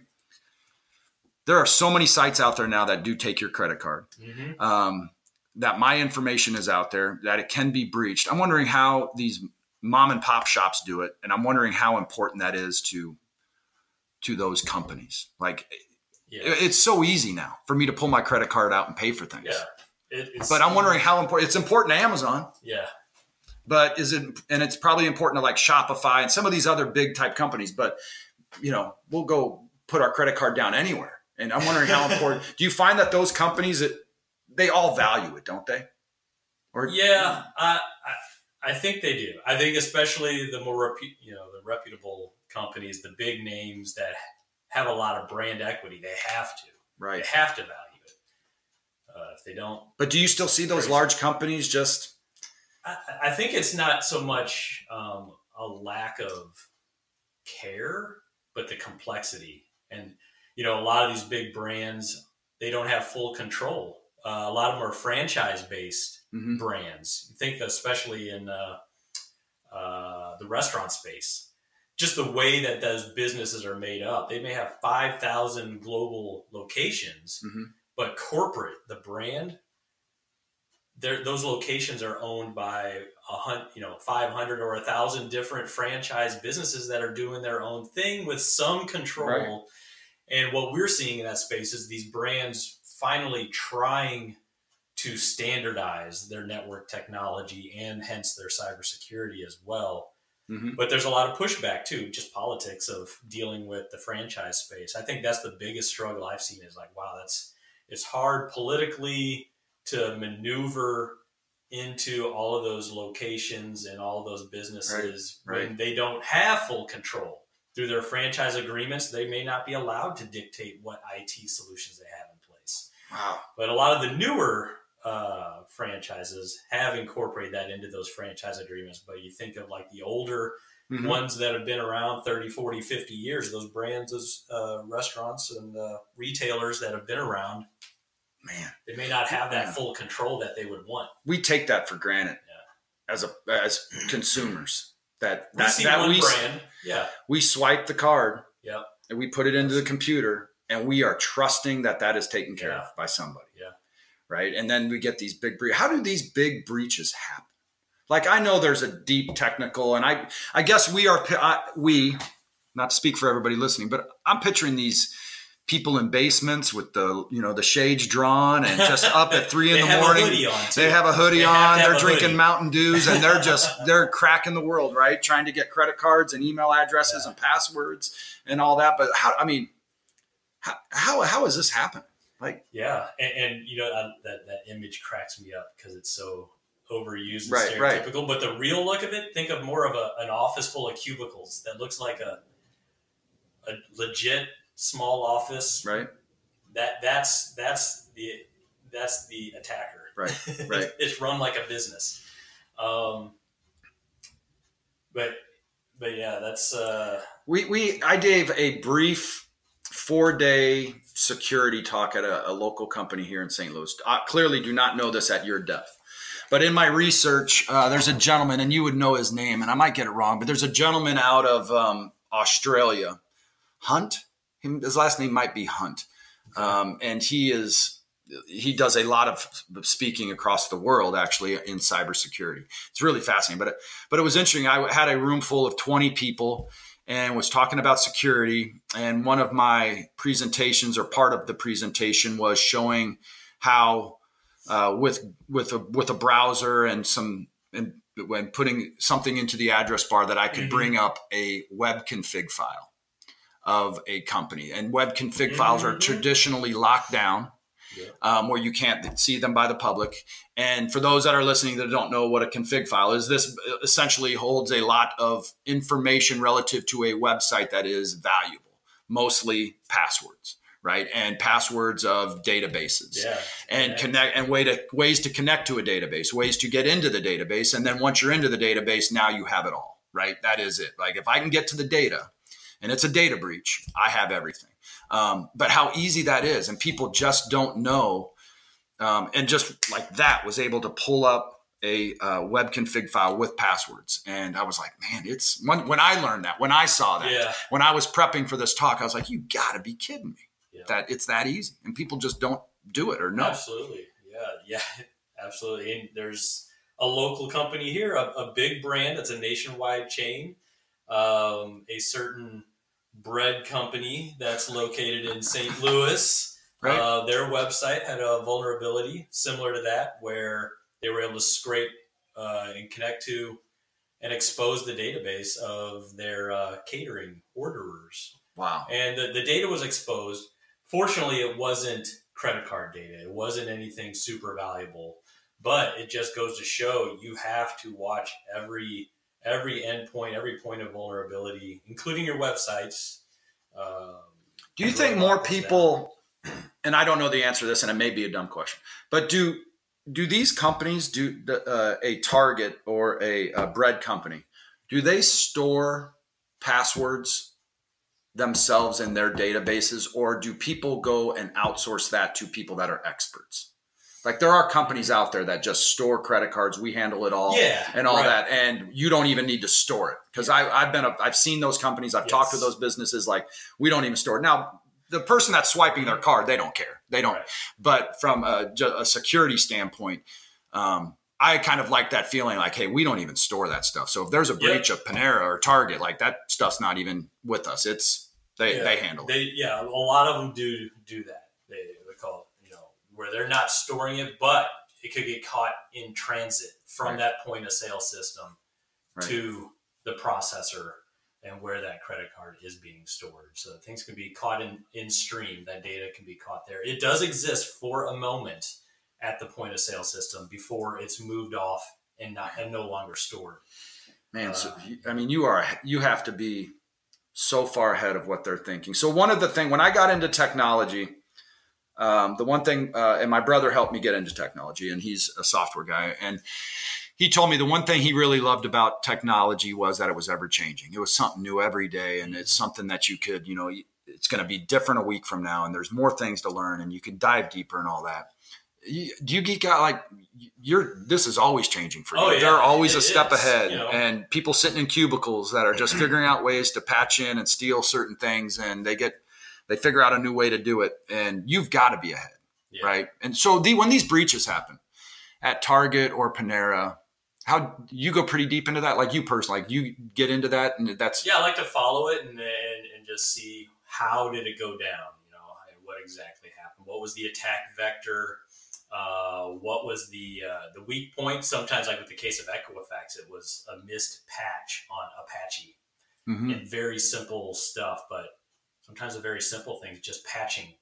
there are so many sites out there now that do take your credit card Mhm. um, that my information is out there, that it can be breached. I'm wondering how these mom and pop shops do it, and I'm wondering how important that is to to those companies. Like yeah it's so easy now for me to pull my credit card out and pay for things. yeah it, it's, But I'm wondering how important it's important to Amazon, yeah but is it and it's probably important to like Shopify and some of these other big type companies, but you know, we'll go put our credit card down anywhere. And I'm wondering how [laughs] important do you find that those companies that they all value it, don't they? Or Yeah, I, I I think they do. I think especially the more repu- you know the reputable companies, the big names that have a lot of brand equity, they have to. right. They have to value it. Uh, if they don't, But do you still see those Crazy. large companies just I, I think it's not so much um, a lack of care, but the complexity. And you know, a lot of these big brands, they don't have full control. Uh, a lot of them are franchise based Mhm. brands. You think especially in uh, uh, the restaurant space, just the way that those businesses are made up. They may have five thousand global locations, Mhm. but corporate, the brand, those locations are owned by a hun- you know 500 or a thousand different franchise businesses that are doing their own thing with some control and what we're seeing in that space is these brands finally trying to standardize their network technology and hence their cybersecurity as well Mhm. but there's a lot of pushback too just politics of dealing with the franchise space i think that's the biggest struggle i've seen is like wow that's it's hard politically to maneuver into all of those locations and all those businesses Right, right. when they don't have full control through their franchise agreements they may not be allowed to dictate what it solutions they have in place Wow. but a lot of the newer uh, franchises have incorporated that into those franchise agreements but you think of like the older Mhm. ones that have been around 30 40 50 years those brands those uh, restaurants and uh, retailers that have been around Man, they may not have that Yeah. full control that they would want we take that for granted as a as consumers. That we that, that one we brand yeah we swipe the card Yep. and we put it into the computer and we are trusting that that is taken care Yeah. of by somebody. Right. And then we get these big bre- How do these big breaches happen? Like I know there's a deep technical, and I I guess we are I, we not to speak for everybody listening, but I'm picturing these people in basements with the you know the shades drawn and just up at three in [laughs] the morning. hoodie on, too. They have a hoodie They on. They're drinking hoodie. Mountain Dews, and they're just [laughs] they're cracking the world, right? Trying to get credit cards and email addresses Yeah. and passwords and all that. But how? I mean, how how, how is this happening? Like, Yeah, and, and you know uh, that that image cracks me up because it's so overused and Right, right. stereotypical. But the real look of it, think of more of a, an office full of cubicles that looks like a a legit small office. right, That that's that's the that's the attacker. Right, [laughs] right. it's run like a business. Um, but but yeah, that's uh, we we I gave a brief four day security talk at a, a local company here in St. Louis. I clearly do not know this at your depth. But in my research, uh, there's a gentleman, and you would know his name, and I might get it wrong, but there's a gentleman out of um, Australia, Hunt. His last name might be Hunt, um, and he is he does a lot of speaking across the world actually in cybersecurity. It's really fascinating. But it, but it was interesting. I had a room full of 20 people and was talking about security. And one of my presentations or part of the presentation was showing how uh, with with a with a browser and some and when putting something into the address bar that I could Mhm. bring up a web config file of a company. And web config files are traditionally locked down Yeah. um, where you can't see them by the public. And for those that are listening that don't know what a config file is, this essentially holds a lot of information relative to a website that is valuable, mostly passwords, right? And passwords of databases yeah, and Yeah. connect and way to ways to connect to a database, ways to get into the database, and then once you're into the database, now you have it all, right? That is it. Like if I can get to the data, and it's a data breach, I have everything. Um, but how easy that is, and people just don't know, um, and just like that, was able to pull up a uh, web config file with passwords, and I was like, man, it's when when I learned that, when I saw that, yeah. when I was prepping for this talk, I was like, you got to be kidding me Yeah. that it's that easy, and people just don't do it or know. Absolutely. Yeah. [laughs] Yeah. Absolutely. And there's a local company here, a, a big brand. It's a nationwide chain. Um, a certain bread company that's located in St. Louis. Right. Uh, their website had a vulnerability similar to that, where they were able to scrape uh, and connect to and expose the database of their uh, catering orderers Wow. and the, the data was exposed. Fortunately, it wasn't credit card data. It wasn't anything super valuable, but it just goes to show you have to watch every every endpoint, every point of vulnerability, including your websites. Um, Do you think more people, [clears throat] and I don't know the answer to this, and it may be a dumb question, but do do these companies do the, uh, a Target or a, a bread company? Do they store passwords themselves in their databases, or do people go and outsource that to people that are experts? Like there are companies out there that just store credit cards. We handle it all. Yeah, and all right. that, and you don't even need to store it because I I've been a, I've seen those companies. I've talked to those businesses. Like we don't even store it now. The person that's swiping their card, they don't care. They don't. Right. But from a, a security standpoint, um, I kind of like that feeling. Like, hey, we don't even store that stuff. So if there's a Yep. breach of Panera or Target, like that stuff's not even with us. It's they Yeah, they handle it. They yeah, a lot of them do do that. They, they call it you know where they're not storing it, but it could get caught in transit from Right. that point of sale system Right. to the processor and where that credit card is being stored. So things can be caught in, in stream. That data can be caught there. It does exist for a moment at the point of sale system before it's moved off and not and no longer stored. Man, uh, so I mean, you are you have to be so far ahead of what they're thinking. So one of the thing when I got into technology, um, the one thing, uh, and my brother helped me get into technology, and he's a software guy, and he told me the one thing he really loved about technology was that it was ever changing. It was something new every day, and it's something that you could, you know, it's going to be different a week from now, and there's more things to learn, and you can dive deeper and all that. do you geek out like you're? This is always changing for you. Oh, yeah, They're always a step is, ahead, you know? and people sitting in cubicles that are just figuring out ways to patch in and steal certain things, and they get they figure out a new way to do it, and you've got to be ahead, yeah. right? And so the, when these breaches happen at Target or Panera, how you go pretty deep into that, like you personally, like you get into that, and that's yeah, I like to follow it and and, and just see how did it go down, you know, what exactly happened, what was the attack vector. Uh, what was the uh, the weak point? Sometimes, like with the case of Equifax, it was a missed patch on Apache, mm-hmm. and very simple stuff. But sometimes the very simple things, just patching,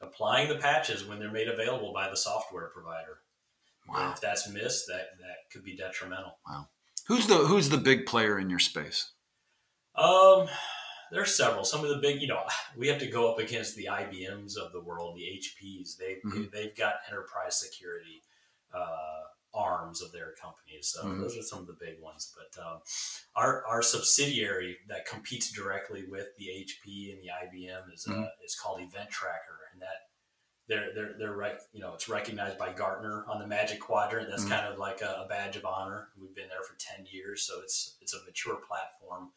applying the patches when they're made available by the software provider. Wow. And if that's missed, that that could be detrimental. Wow. Who's the who's the big player in your space? Um, there's several. Some of the big, you know, [sighs] we have to go up against the IBMs of the world, the HPs. They mm-hmm. they've got enterprise security. Uh, arms of their companies. So mm-hmm. those are some of the big ones. But um, our our subsidiary that competes directly with the HP and the IBM is uh, mm-hmm. is called EventTracker, and that they're they're they're right. You know, it's recognized by Gartner on the Magic Quadrant. That's mm-hmm. kind of like a, a, badge of honor. We've been there for ten years, so it's it's a mature platform.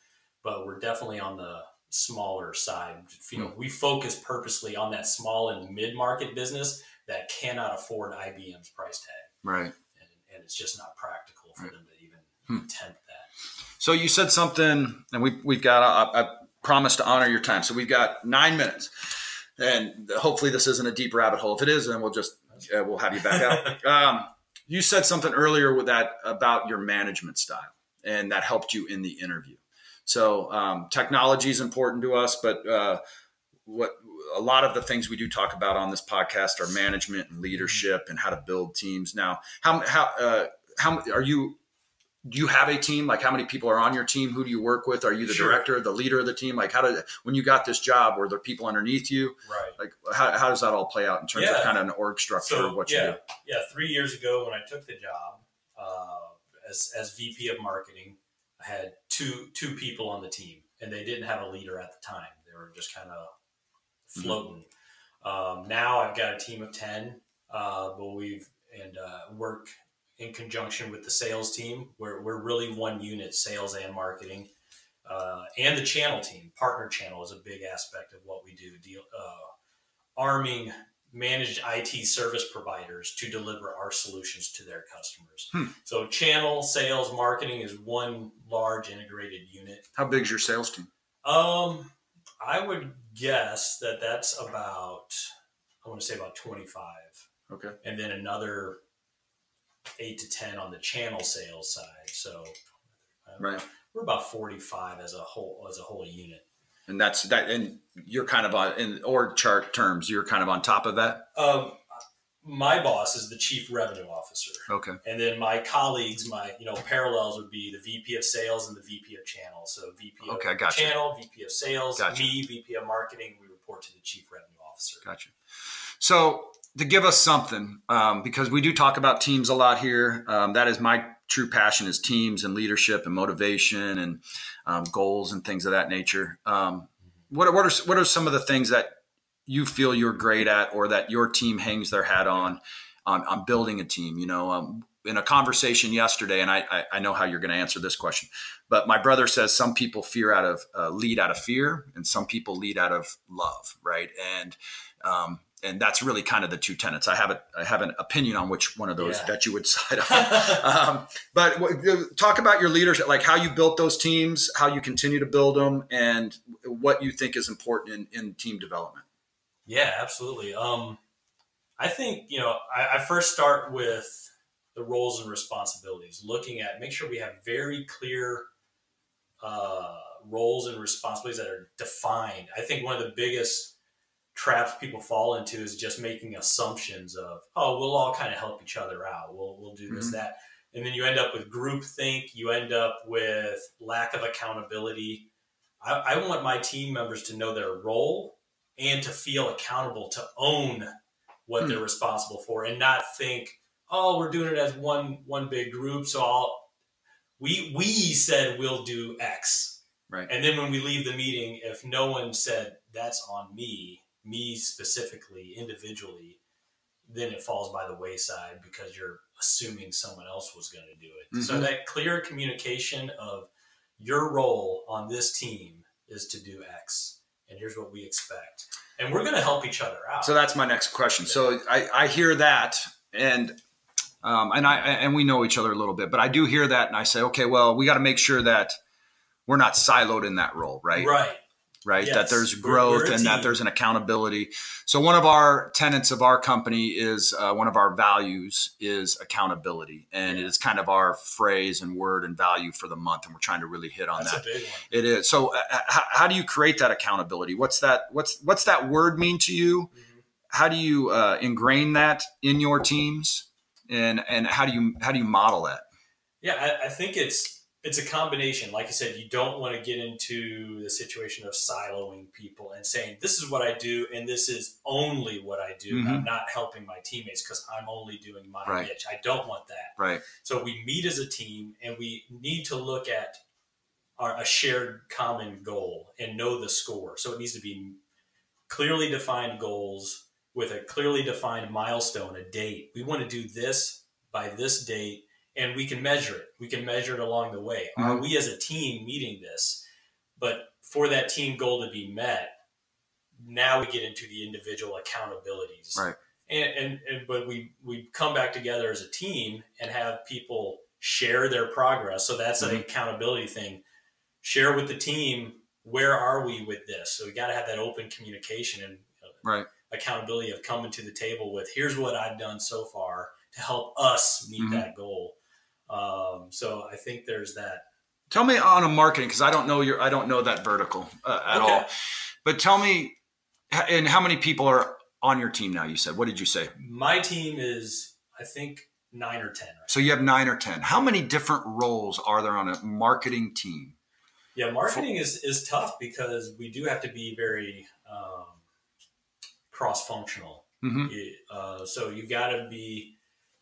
But we're definitely on the smaller side. You know, mm. we focus purposely on that small and mid market business that cannot afford IBM's price tag. Right and it's just not practical for them to even hmm. attempt that. So you said something, and we we've got. I, I promise to honor your time. So we've got nine minutes, and hopefully this isn't a deep rabbit hole. If it is, then we'll just uh, we'll have you back out. [laughs] um, you said something earlier with that about your management style, and that helped you in the interview. So um, technology is important to us, but uh, what a lot of the things we do talk about on this podcast are management and leadership and how to build teams. Now, how how uh, how are you? Do you have a team? Like, how many people are on your team? Who do you work with? Are you the sure. director, the leader of the team? Like, how did when you got this job, were there people underneath you? Right. Like, how, how does that all play out in terms yeah. of kind of an org structure so, of what yeah, you do? Yeah, three years ago when I took the job uh, as as VP of marketing, I had two two people on the team, and they didn't have a leader at the time. They were just kind of floating. Mm-hmm. Um, now I've got a team of 10, uh, but we've and uh, work in conjunction with the sales team. We're, we're really one unit, sales and marketing. Uh, and the channel team, partner channel is a big aspect of what we do. Deal, uh, arming managed IT service providers to deliver our solutions to their customers. Hmm. So, channel, sales, marketing is one large integrated unit. How big is your sales team? Um, I would guess that that's about, I want to say about 25. Okay. And then another eight to 10 on the channel sales side. So, uh, right. We're about 45 as a whole, as a whole unit. And that's that. And you're kind of on in org chart terms, you're kind of on top of that. Um, my boss is the chief revenue officer. Okay. And then my colleagues, my you know parallels would be the VP of sales and the VP of channel. So VP okay, of gotcha. channel, VP of sales, gotcha. me, VP of marketing. We report to the chief revenue officer. Gotcha. So to give us something, um, because we do talk about teams a lot here. Um, that is my true passion is teams and leadership and motivation and um, goals and things of that nature. Um, what, what are what are some of the things that you feel you're great at or that your team hangs their hat on on, on building a team you know um, in a conversation yesterday and I, I, I know how you're going to answer this question but my brother says some people fear out of uh, lead out of fear and some people lead out of love right and um, and that's really kind of the two tenets. I have a, I have an opinion on which one of those yeah. that you would [laughs] side on. [laughs] um, but talk about your leadership, like how you built those teams, how you continue to build them, and what you think is important in, in team development. Yeah, absolutely. Um, I think you know I, I, first start with the roles and responsibilities, looking at make sure we have very clear uh, roles and responsibilities that are defined. I think one of the biggest traps people fall into is just making assumptions of, oh, we'll all kind of help each other out. We'll we'll do this Mhm. that, and then you end up with groupthink. You end up with lack of accountability. I, I want my team members to know their role and to feel accountable to own what Hmm. they're responsible for, and not think, oh, we're doing it as one one big group, so I'll. We we said we'll do X, Right. and then when we leave the meeting, if no one said that's on me, me specifically, individually, then it falls by the wayside because you're assuming someone else was going to do it. So Mhm. that clear communication of your role on this team is to do X, and here's what we expect, and we're going to help each other out. So that's my next question. So I, I hear that, and um, and I and we know each other a little bit, but I do hear that, and I say, okay, well, we got to make sure that we're not siloed in that role, right? right. Right. Yes. That there's We're- growth we're and that there's an accountability. So one of our tenets of our company is uh, one of our values is accountability, and Yeah. it is kind of our phrase and word and value for the month, and we're trying to really hit on That's that. a big one. It is. So, uh, how, how do you create that accountability? What's that? What's what's that word mean to you? How do you uh, ingrain that in your teams, and and how do you how do you model that? Yeah, I, I think it's it's a combination. Like I said, you don't want to get into the situation of siloing people and saying this is what I do and this is only what I do. Mhm. I'm not helping my teammates because I'm only doing my Right. niche. I don't want that. Right. So we meet as a team and we need to look at our, a shared common goal and know the score. So it needs to be clearly defined goals with a clearly defined milestone, a date. We want to do this by this date and we can measure it. We can measure it along the way. Are Mhm. we as a team meeting this? But for that team goal to be met, now we get into the individual accountabilities. Right. And, and, and but we we come back together as a team and have people share their progress. So that's an Mhm. accountability thing. Share with the team where are we with this. So we got to have that open communication and uh, Right. accountability of coming to the table with here's what I've done so far to help us meet Mhm. that goal. Um, so I think there's that. Tell me on a marketing because I don't know your I don't know that vertical uh, at Okay. all. But tell me, and how many people are on your team now? You said. What did you say? My team is I think nine or ten. Right? So you have nine or ten. How many different roles are there on a marketing team? Yeah, marketing is is tough because we do have to be very um, cross functional. hmm Uh, so you got to be,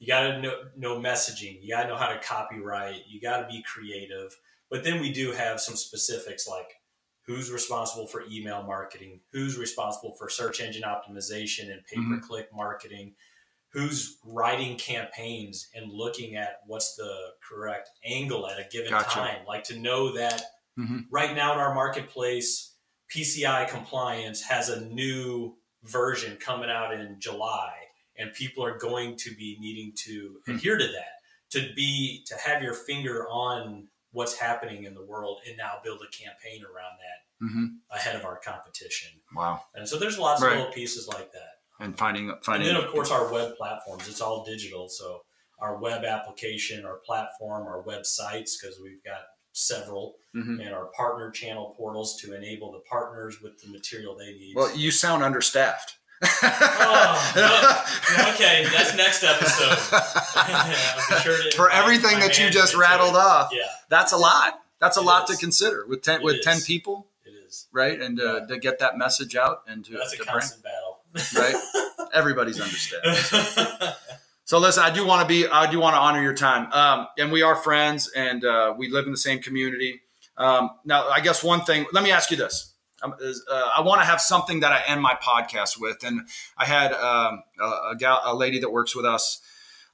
you got to know, know messaging. You got to know how to copyright. You got to be creative. But then we do have some specifics like who's responsible for email marketing, who's responsible for search engine optimization and pay per click marketing, who's writing campaigns and looking at what's the correct angle at a given Gotcha. time. Like to know that Mhm. right now in our marketplace, PCI compliance has a new version coming out in July, and people are going to be needing to Hmm. adhere to that. To be to have your finger on what's happening in the world and now build a campaign around that hmm ahead of our competition. Wow. And so there's lots Right. of little pieces like that. And finding finding. And then of course our web platforms, it's all digital. So our web application, our platform, our websites, because we've got several, Mhm. and our partner channel portals to enable the partners with the material they need. Well, you sound understaffed. Oh, [laughs] okay, that's next episode. [laughs] Sure For everything that you just rattled off, Yeah, that's a lot. That's a It lot is. to consider with ten It with ten people, it is. right? And uh, to get that message out and to, That's a to bring, battle. right? Everybody's understaffed. [laughs] So listen, I do want to be, I do want to honor your time, um, and we are friends, and uh, we live in the same community. Um, now, I guess one thing. Let me ask you this: is, uh, I want to have something that I end my podcast with, and I had um, a, a, gal, a lady that works with us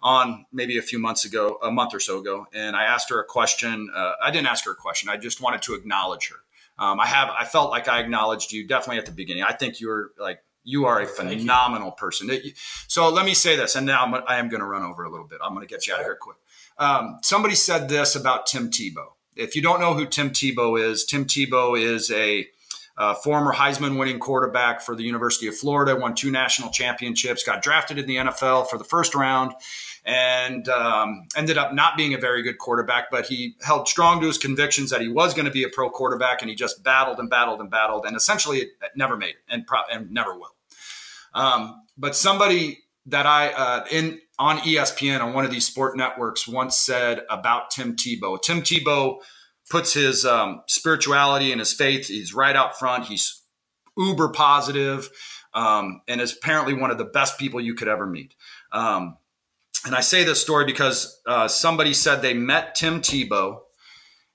on maybe a few months ago, a month or so ago, and I asked her a question. Uh, I didn't ask her a question. I just wanted to acknowledge her. Um, I have, I felt like I acknowledged you definitely at the beginning. I think you're like you are a phenomenal person. So let me say this, and now I'm, I am going to run over a little bit. I'm going to get you out of here quick. Um, somebody said this about Tim Tebow. If you don't know who Tim Tebow is, Tim Tebow is a uh, former Heisman winning quarterback for the University of Florida, won two national championships, got drafted in the NFL for the first round, and um, ended up not being a very good quarterback, but he held strong to his convictions that he was going to be a pro quarterback, and he just battled and battled and battled, and essentially it, never made it, and, pro- and never will. Um, but somebody that I uh, in on ESPN on one of these sport networks once said about Tim Tebow. Tim Tebow puts his um, spirituality and his faith. He's right out front. He's uber positive, um, and is apparently one of the best people you could ever meet. Um, and I say this story because uh, somebody said they met Tim Tebow,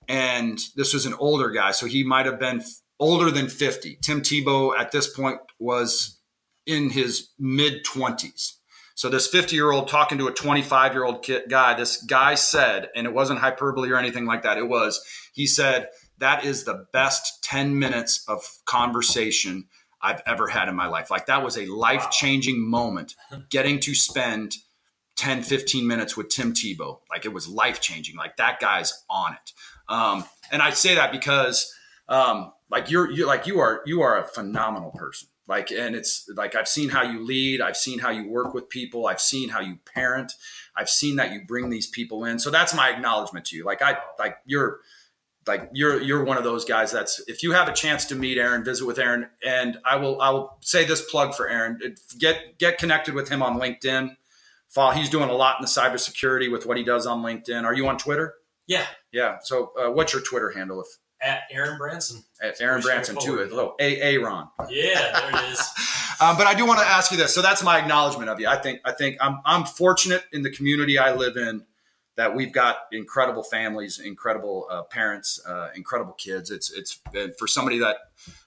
and this was an older guy, so he might have been older than 50. Tim Tebow at this point was in his mid 20s. So this 50 year old talking to a 25 year old guy, this guy said, and it wasn't hyperbole or anything like that. It was, he said, that is the best 10 minutes of conversation I've ever had in my life. Like that was a life changing moment [laughs] getting to spend 10, 15 minutes with Tim Tebow. Like it was life changing. Like that guy's on it. Um, and I say that because, um, like you're, you like you are, you are a phenomenal person. Like, and it's like I've seen how you lead, I've seen how you work with people, I've seen how you parent, I've seen that you bring these people in. So that's my acknowledgement to you. Like I, like you're, like you're you're one of those guys that's if you have a chance to meet Aaron, visit with Aaron, and I will I will say this plug for Aaron. Get get connected with him on LinkedIn. Follow, he's doing a lot in the cybersecurity with what he does on LinkedIn. Are you on Twitter? Yeah. Yeah. So uh, what's your Twitter handle? If at Aaron Branson. At Aaron Branson too. A little A Ron. Yeah, there it is. [laughs] um, but I do want to ask you this. So that's my acknowledgement of you. I think I think I'm I'm fortunate in the community I live in that we've got incredible families, incredible uh, parents, uh, incredible kids. It's it's for somebody that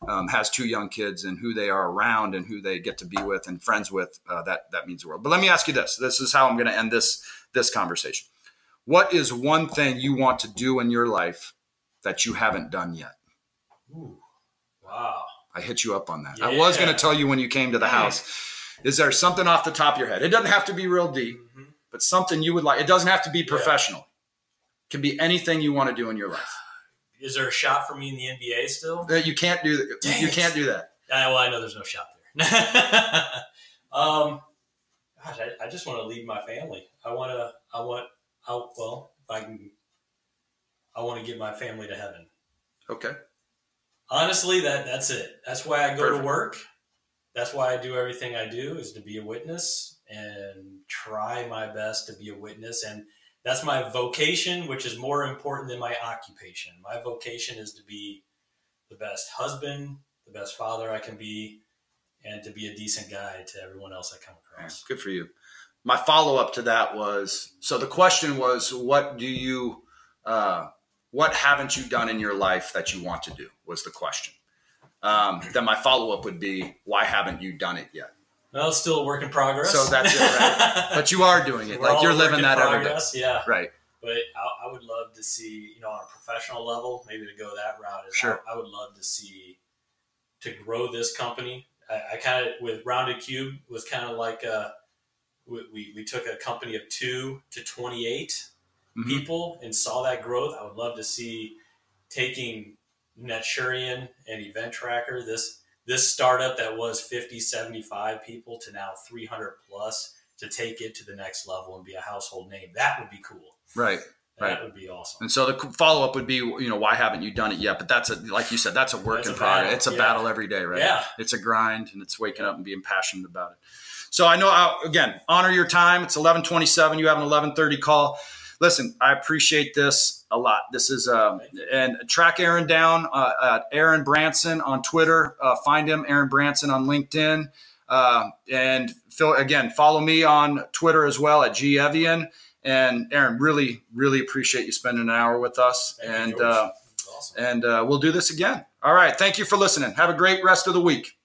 um, has two young kids and who they are around and who they get to be with and friends with. Uh, that that means the world. But let me ask you this: This is how I'm going to end this this conversation. What is one thing you want to do in your life that you haven't done yet? Ooh, wow! I hit you up on that. Yeah. I was going to tell you when you came to the house. Is there something off the top of your head? It doesn't have to be real deep. Mm-hmm but something you would like. It doesn't have to be professional. It can be anything you want to do in your life. [sighs] Is there a shot for me in the NBA still? Uh, you can't do that. Dang you it. can't do that. Uh, well, I know there's no shot there. [laughs] um, gosh, I, I, just want to lead my family. I want to. I want. I, well, if I can. I want to get my family to heaven. Okay. Honestly, that that's it. That's why I go Perfect. to work. That's why I do everything I do is to be a witness and try my best to be a witness. And that's my vocation, which is more important than my occupation. My vocation is to be the best husband, the best father I can be, and to be a decent guy to everyone else I come across. Good for you. My follow up to that was so the question was, what do you, uh, what haven't you done in your life that you want to do? Was the question. Um, then my follow up would be, why haven't you done it yet? Well, it's still a work in progress. So that's it, right? [laughs] but you are doing it. like you're living that progress, every day. Yeah. Right. But I, I, would love to see, you know, on a professional level, maybe to go that route. Is sure. I, I, would love to see to grow this company. I, I kind of with Rounded Cube was kind of like a, uh, we, we, we took a company of two to 28 mm-hmm. people and saw that growth. I would love to see taking Netsurion and EventTracker, this this startup that was 50, 75 people to now 300 plus to take it to the next level and be a household name. That would be cool. Right. That would be awesome. And so the follow up would be, you know, why haven't you done it yet? But that's a, like you said, that's a work that's in progress. It's a yeah. battle every day, right? Yeah. It's a grind and it's waking yeah. up and being passionate about it. So I know, I'll, uh, again, honor your time. It's 1127. You have an 1130 call listen, I appreciate this a lot. This is uh, and track Aaron down uh, at Aaron Branson on Twitter. Uh, find him, Aaron Branson on LinkedIn, uh, and Phil again. Follow me on Twitter as well at G Evjen. And Aaron, really, really appreciate you spending an hour with us, Thank and uh, awesome. and uh, we'll do this again. All right, thank you for listening. Have a great rest of the week.